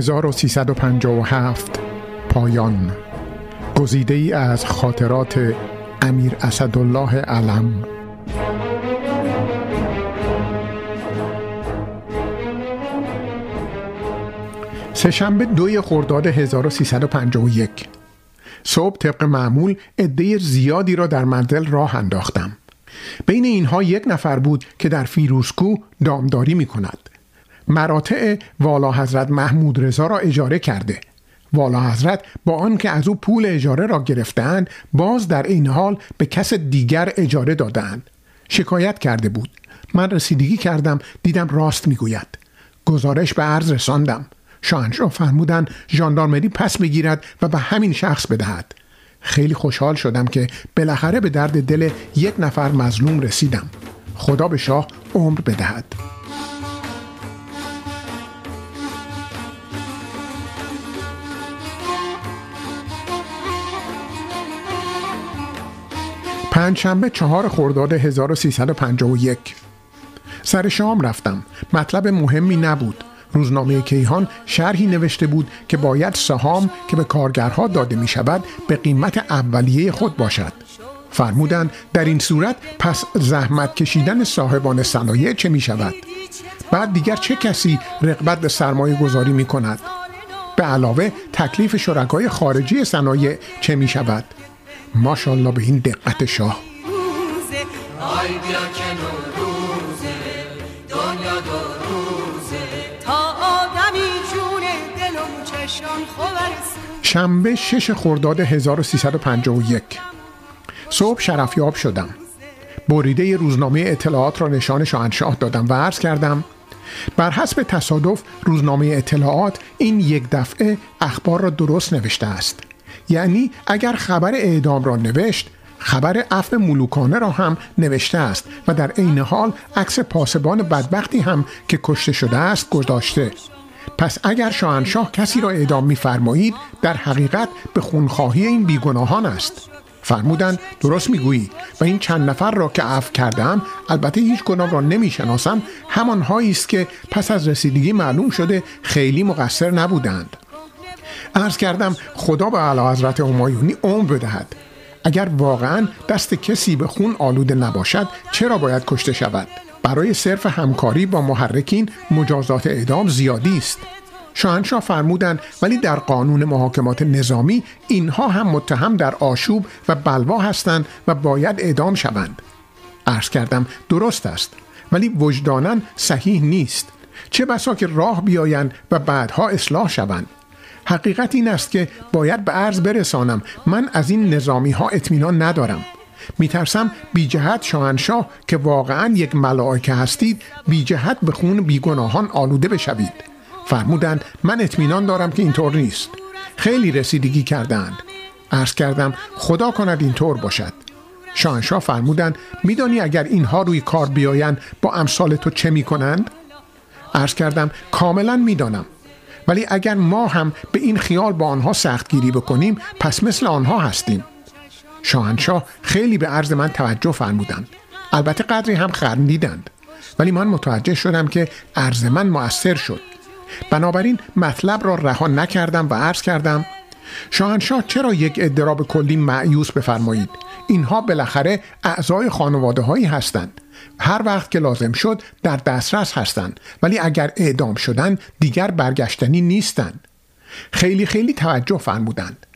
1357 پایان. گزیده ای از خاطرات امیر اسدالله علم. سهشنبه دوی خرداد 1351 صبح طبق معمول عده زیادی را در منزل راه انداختم. بین اینها یک نفر بود که در فیروسکو دامداری می کند مراتع والا حضرت محمود رضا را اجاره کرده. والا حضرت با آنکه از او پول اجاره را گرفتند باز در این حال به کس دیگر اجاره دادند. شکایت کرده بود. من رسیدگی کردم دیدم راست می‌گوید. گزارش به عرض رساندم. شاهنشاه فرمودند ژاندارمری پس بگیرد و به همین شخص بدهد. خیلی خوشحال شدم که بالاخره به درد دل یک نفر مظلوم رسیدم. خدا به شاه عمر بدهد. پنجشنبه چهار خرداد 1351 سر شام رفتم. مطلب مهمی نبود. روزنامه کیهان شرحی نوشته بود که باید سهام که به کارگرها داده می شود به قیمت اولیه خود باشد. فرمودند در این صورت پس زحمت کشیدن صاحبان صنایع چه می شود بعد دیگر چه کسی رقبت به سرمایه گذاری می کند به علاوه تکلیف شرکای خارجی صنایع چه می شود ماشاءالله به این دقت شاه. شنبه 6 خرداد 1351 صبح شرفیاب شدم. بریده روزنامه اطلاعات را نشان شاهنشاه دادم و عرض کردم بر حسب تصادف روزنامه اطلاعات این یک دفعه اخبار را درست نوشته است. یعنی اگر خبر اعدام را نوشت خبر عفو ملوکانه را هم نوشته است و در عین حال عکس پاسبان بدبختی هم که کشته شده است گذاشته. پس اگر شاهنشاه کسی را اعدام میفرمایید در حقیقت به خونخواهی این بیگناهان است. فرمودند درست می‌گویی و این چند نفر را که عفو کردم البته هیچ گناه را نمی‌شناسم همانهایی است که پس از رسیدگی معلوم شده خیلی مقصر نبودند. ارز کردم خدا به علا حضرت همایونی عمر بدهد. اگر واقعا دست کسی به خون آلوده نباشد چرا باید کشته شود؟ برای صرف همکاری با محرکین مجازات اعدام زیادی است. شاهنشاه فرمودند ولی در قانون محاکمات نظامی اینها هم متهم در آشوب و بلوا هستند و باید اعدام شوند. عرض کردم درست است ولی وجدانا صحیح نیست. چه بسا که راه بیایند و بعدها اصلاح شوند. حقیقت این است که باید به عرض برسانم من از این نظامی ها اطمینان ندارم. میترسم بی جهت شاهنشاه که واقعا یک ملائکه هستید بی جهت به خون بیگناهان آلوده بشوید. فرمودند من اطمینان دارم که اینطور نیست. خیلی رسیدگی کردند عرض کردم خدا کند اینطور باشد. شاهنشاه فرمودند میدانی اگر اینها روی کار بیایند با امثال تو چه می‌کنند؟ عرض کردم کاملا می‌دانم. ولی اگر ما هم به این خیال با آنها سختگیری بکنیم پس مثل آنها هستیم. شاهنشاه خیلی به عرض من توجه فرمودند. البته قدری هم خندیدند. ولی من متوجه شدم که عرض من مؤثر شد. بنابراین مطلب را رها نکردم و عرض کردم شاهنشاه چرا یک ادراب کلی معیوس بفرمایید؟ اینها بالاخره اعضای خانواده هایی هستند. هر وقت که لازم شد در دسترس هستند. ولی اگر اعدام شدن دیگر برگشتنی نیستند. خیلی خیلی توجه فرمودند.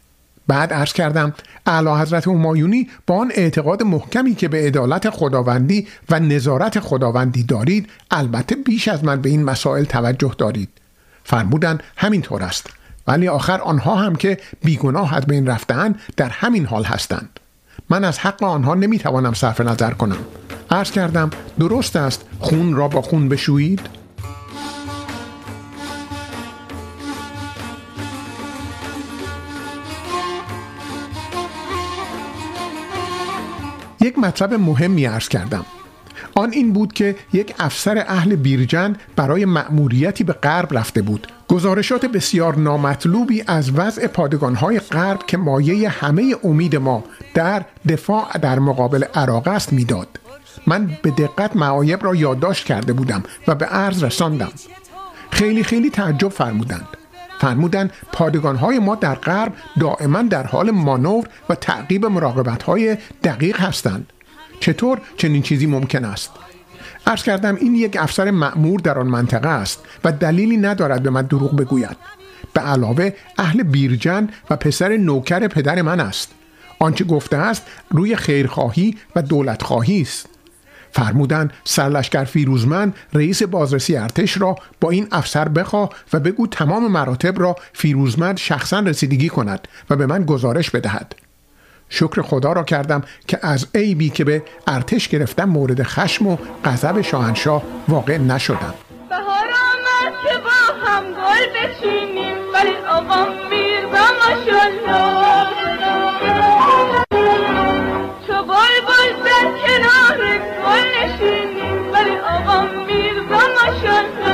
بعد عرض کردم اعلی حضرت همایونی با آن اعتقاد محکمی که به عدالت خداوندی و نظارت خداوندی دارید البته بیش از من به این مسائل توجه دارید. فرمودند همینطور است. ولی آخر آنها هم که بیگناه از بین رفتن در همین حال هستند. من از حق آنها نمی‌توانم صرف نظر کنم. عرض کردم درست است خون را با خون بشویید؟ یک مطلب مهمی عرض کردم. آن این بود که یک افسر اهل بیرجند برای مأموریتی به غرب رفته بود. گزارشات بسیار نامطلوبی از وضع پادگانهای غرب که مایه همه امید ما در دفاع در مقابل عراق است می‌داد. من به دقت معایب را یادداشت کرده بودم و به عرض رساندم. خیلی خیلی تعجب فرمودند. فرمودن پادگانهای ما در غرب دائما در حال مانور و تعقیب مراقبت دقیق هستند. چطور چنین چیزی ممکن است؟ عرض کردم این یک افسر معمور در آن منطقه است و دلیلی ندارد به من دروغ بگوید. به علاوه اهل بیرجن و پسر نوکر پدر من است. آنچه گفته است روی خیرخواهی و دولتخواهی است. فرمودند سرلشکر فیروزمن رئیس بازرسی ارتش را با این افسر بخواه و بگو تمام مراتب را فیروزمند شخصا رسیدگی کند و به من گزارش بدهد. شکر خدا را کردم که از عیبی که به ارتش گرفتم مورد خشم و غضب شاهنشاه واقع نشدم. بهار آمد که با هم گل بچینیم ولی آقا میرزا ماشالله چو بل بل در کنار گل نشینیم ولی آقا میرزا ماشالله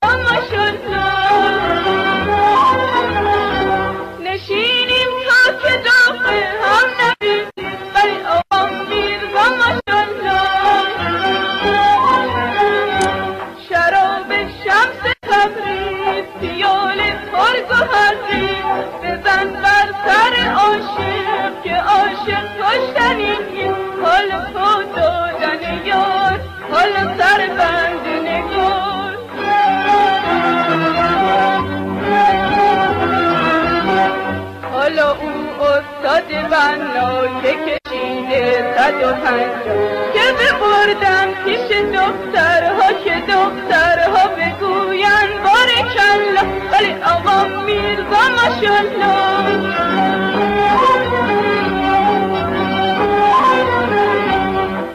دخترها که دخترها بگوین بارکلا ولی آقا میرزا ماشالله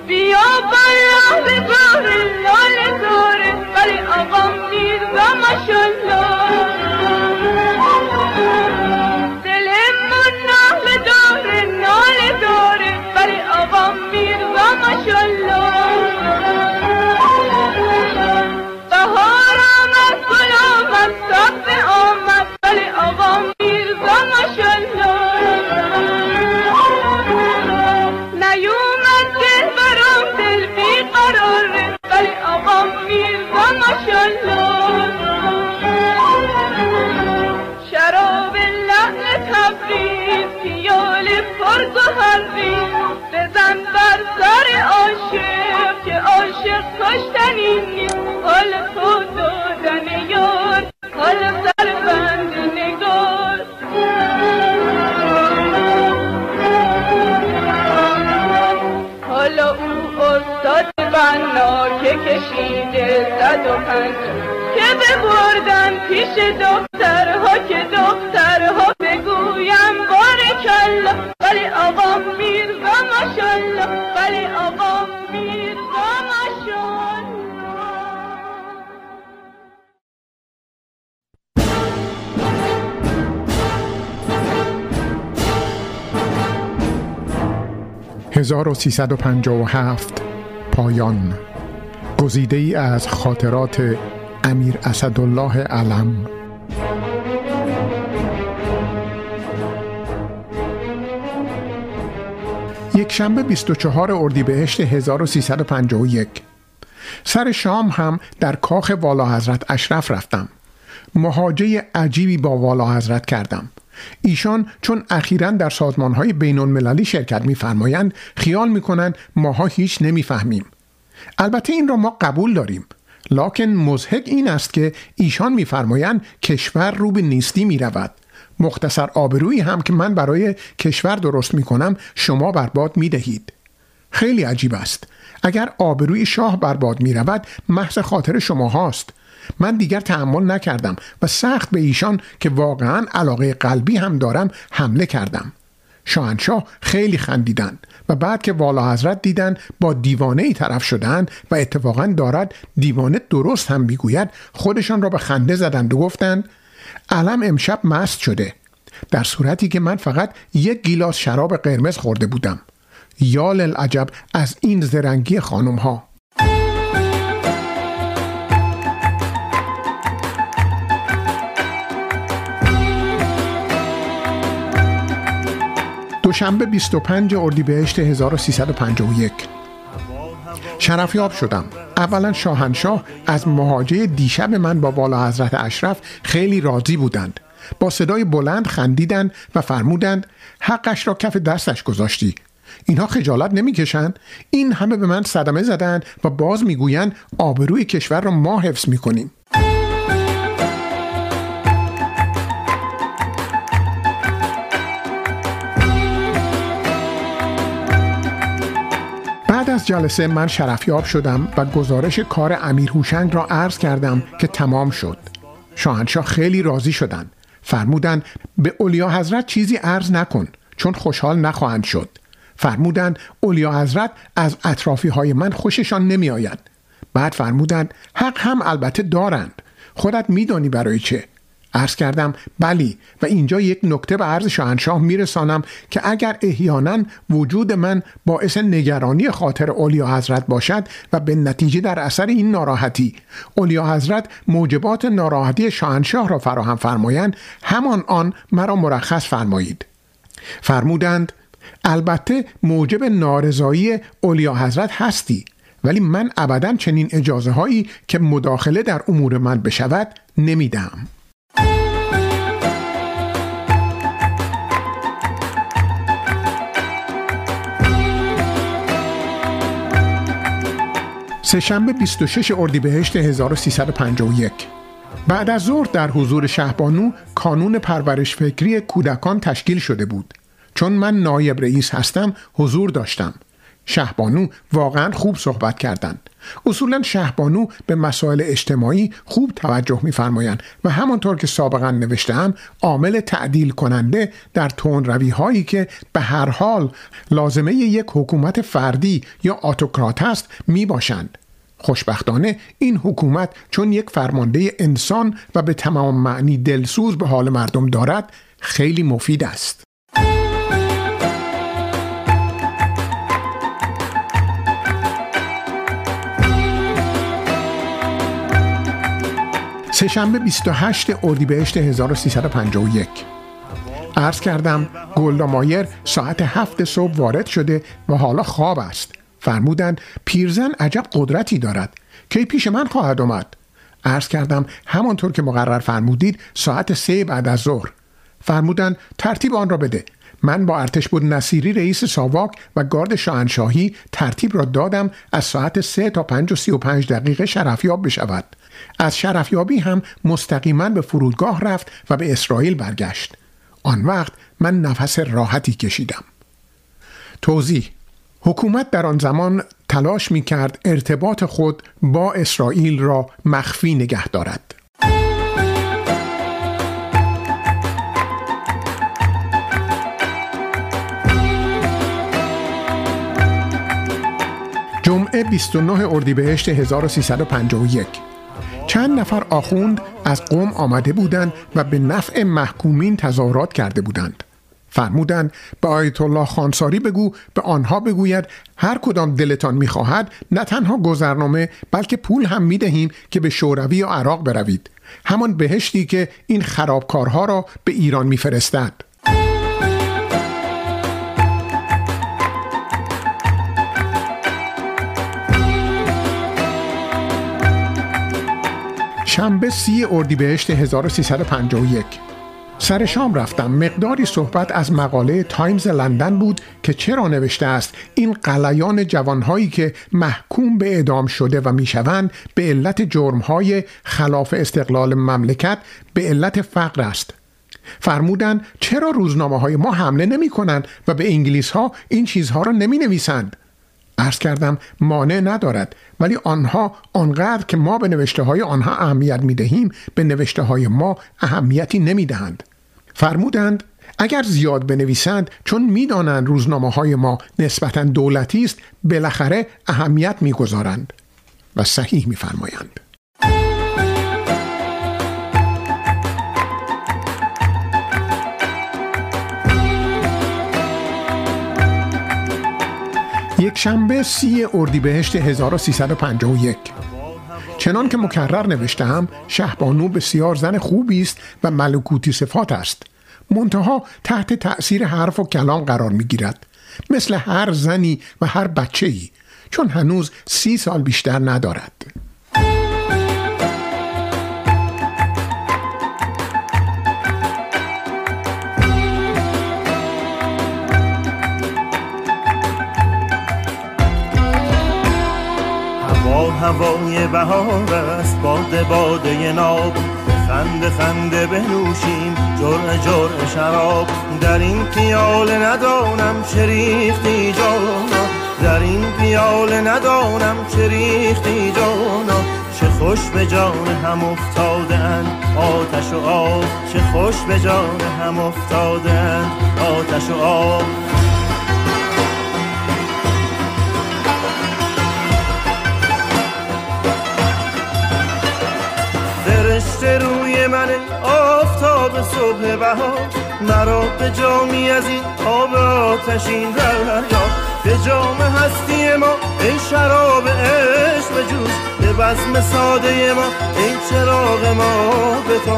بیا و پنج که ببردن پیش دخترها که دخترها بگویم بارکلا ولی آقا میرزا ماشالله ولی آقا میرزا ماشالله «1357 پایان. گزیده ای از خاطرات امیر اسدالله علم. یک شنبه 24 اردیبهشت 1351 سر شام هم در کاخ والا حضرت اشرف رفتم. مهاجه عجیبی با والا حضرت کردم. ایشان چون اخیرا در سازمان های بین المللی شرکت میفرمایند خیال می‌کنند ماها هیچ نمی‌فهمیم. البته این را ما قبول داریم. لکن مزهک این است که ایشان میفرمایند کشور رو به نیستی می رود مختصر آبرویی هم که من برای کشور درست می کنم شما برباد می دهید خیلی عجیب است. اگر آبروی شاه برباد می رود محض خاطر شما هاست. من دیگر تحمل نکردم و سخت به ایشان که واقعا علاقه قلبی هم دارم حمله کردم. شاهنشاه خیلی خندیدن و بعد که والا حضرت دیدن با دیوانه ای طرف شدن و اتفاقا دارد دیوانه درست هم می‌گوید خودشان را به خنده زدند و گفتند علم امشب مست شده. در صورتی که من فقط یک گیلاس شراب قرمز خورده بودم. یال العجب از این زرنگی خانم ها دوشنبه 25 اردیبهشت 1351 شرفیاب شدم. اولا شاهنشاه از مهاجه دیشب من با والا حضرت اشرف خیلی راضی بودند. با صدای بلند خندیدند و فرمودند حقش را کف دستش گذاشتی. اینها خجالت نمی‌کشند. این همه به من صدمه زدند و باز می‌گویند آبروی کشور را ما حفظ می‌کنیم. از جلسه من شرفیاب شدم و گزارش کار امیر هوشنگ را عرض کردم که تمام شد. شاهنشاه خیلی راضی شدند. فرمودند به اولیا حضرت چیزی عرض نکن چون خوشحال نخواهند شد. فرمودند اولیا حضرت از اطرافی های من خوششان نمی آید. بعد فرمودند حق هم البته دارند. خودت میدانی برای چه؟ عرض کردم بلی و اینجا یک نکته به عرض شاهنشاه میرسانم که اگر احیانا وجود من باعث نگرانی خاطر اولیا حضرت باشد و به نتیجه در اثر این ناراحتی اولیا حضرت موجبات ناراحتی شاهنشاه را فراهم فرمایند همان آن مرا مرخص فرمایید فرمودند البته موجب نارضایی اولیا حضرت هستی ولی من ابدا چنین اجازه هایی که مداخله در امور من بشود نمیدم. سهشنبه 26 اردیبهشت 1351 بعد از ظهر در حضور شهبانو کانون پرورش فکری کودکان تشکیل شده بود. چون من نایب رئیس هستم حضور داشتم. شهبانو واقعا خوب صحبت کردند. اصولا شهبانو به مسائل اجتماعی خوب توجه میفرمایند و همانطور که سابقا نوشتم عامل تعدیل کننده در تون روی هایی که به هر حال لازمه یک حکومت فردی یا آتوکرات است می باشند. خوشبختانه این حکومت چون یک فرمانده انسان و به تمام معنی دلسوز به حال مردم دارد خیلی مفید است. سهشنبه 28 اردیبهشت 1351 عرض کردم گلدامایر ساعت هفت صبح وارد شده و حالا خواب است فرمودند پیرزن عجب قدرتی دارد. کی پیش من خواهد آمد؟ عرض کردم همانطور که مقرر فرمودید ساعت سه بعد از ظهر. فرمودند ترتیب آن را بده. من با ارتش بود نصیری رئیس ساواک و گارد شاهنشاهی ترتیب را دادم از ساعت سه تا پنج و سی و پنج دقیقه شرفیاب بشود. از شرفیابی هم مستقیما به فرودگاه رفت و به اسرائیل برگشت. آن وقت من نفس راحتی کشیدم. توضیح حکومت در آن زمان تلاش می کرد ارتباط خود با اسرائیل را مخفی نگه دارد. جمعه 29 اردیبهشت 1351 چند نفر آخوند از قوم آمده بودند و به نفع محکومین تظاهرات کرده بودند. فرمودند به آیت الله خانساری بگو به آنها بگوید هر کدام دلتان می‌خواهد نه تنها گذرنامه بلکه پول هم می‌دهیم که به شوروی و عراق بروید. همان بهشتی که این خرابکارها را به ایران میفرستد. شنبه سی اردیبهشت 1351 سر شام رفتم. مقداری صحبت از مقاله تایمز لندن بود که چرا نوشته است. این غلیان جوانهایی که محکوم به اعدام شده و می‌شوند به علت جرمهای خلاف استقلال مملکت به علت فقر است. فرمودند چرا روزنامه های ما حمله نمی کنند و به انگلیس ها این چیزها را نمی نویسند عرض کردم مانع ندارد ولی آنها آنقدر که ما به نوشته های آنها اهمیت می دهیم به نوشته های ما اهمیتی نمی دهند. فرمودند اگر زیاد بنویسند چون می‌دانند روزنامه های ما نسبتا دولتی است بالاخره اهمیت می‌گذارند. و صحیح میفرمایند. یک شنبه سی اردیبهشت 1351 چنان که مکرر نوشتم شهبانو بسیار زن خوبی است و ملکوتی صفات است. منتها تحت تأثیر حرف و کلام قرار می گیرد مثل هر زنی و هر بچه ای چون هنوز سی سال بیشتر ندارد. هوای بهار است. باد باده ناب خنده خنده بنوشیم. جرع جرع شراب. در این پیاله ندانم چه ریختی در این پیاله ندانم چه ریختی جانا. چه خوش به جان هم افتاده آتش و آب. چه خوش به جان هم افتاده آتش و آب. آفتاب صبح بهار مرا به جامی از این آب آتشین دریا. به جام هستی ما ای شراب عشق جوش. به بزم ساده ما ای چراغ ما به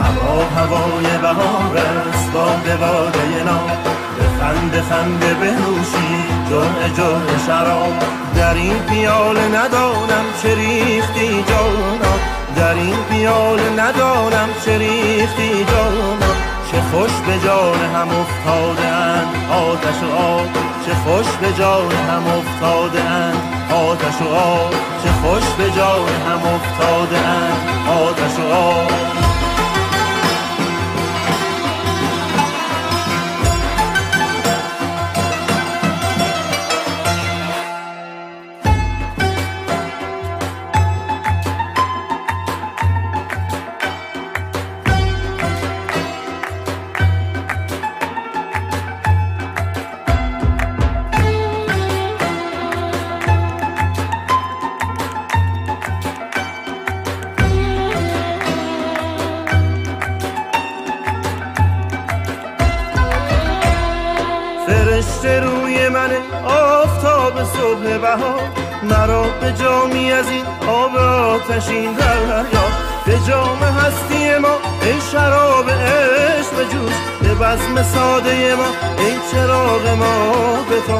هوا هوای بهار است باد باده نام. به خنده خنده بنوشی جرع جرع شراب. در این پیاله ندانم چه ریختی جانا در این پیاله ندانم چه ریختی جانا چه خوش به جان هم افتاده آتش و آب چه خوش به جان هم افتاده آتش و آب چه خوش به جان هم افتاده آتش و آب فرشته روی من آفتاب صبح بهار. مرا به جامی از این آب آتشین دریا. به جام هستی ما ای شراب عشق جوش. به بزم ساده ما ای چراغ ما به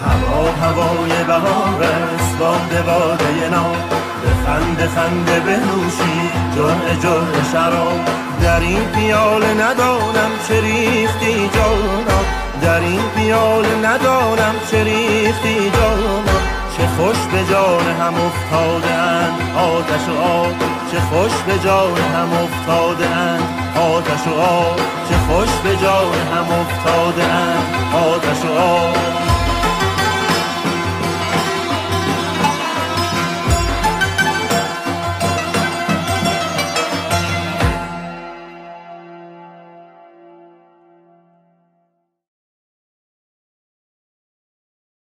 هوا هوای بهار است باد باده نام. به خنده خنده بنوشی جرع جرع شراب. در این پیاله ندانم چه ریختی پیاله ندانم چه ریختی جانا چه خوش به جان هم افتاده آتش و آب چه خوش به جان هم افتاده آتش و آب چه خوش به جان هم افتاده آتش و آب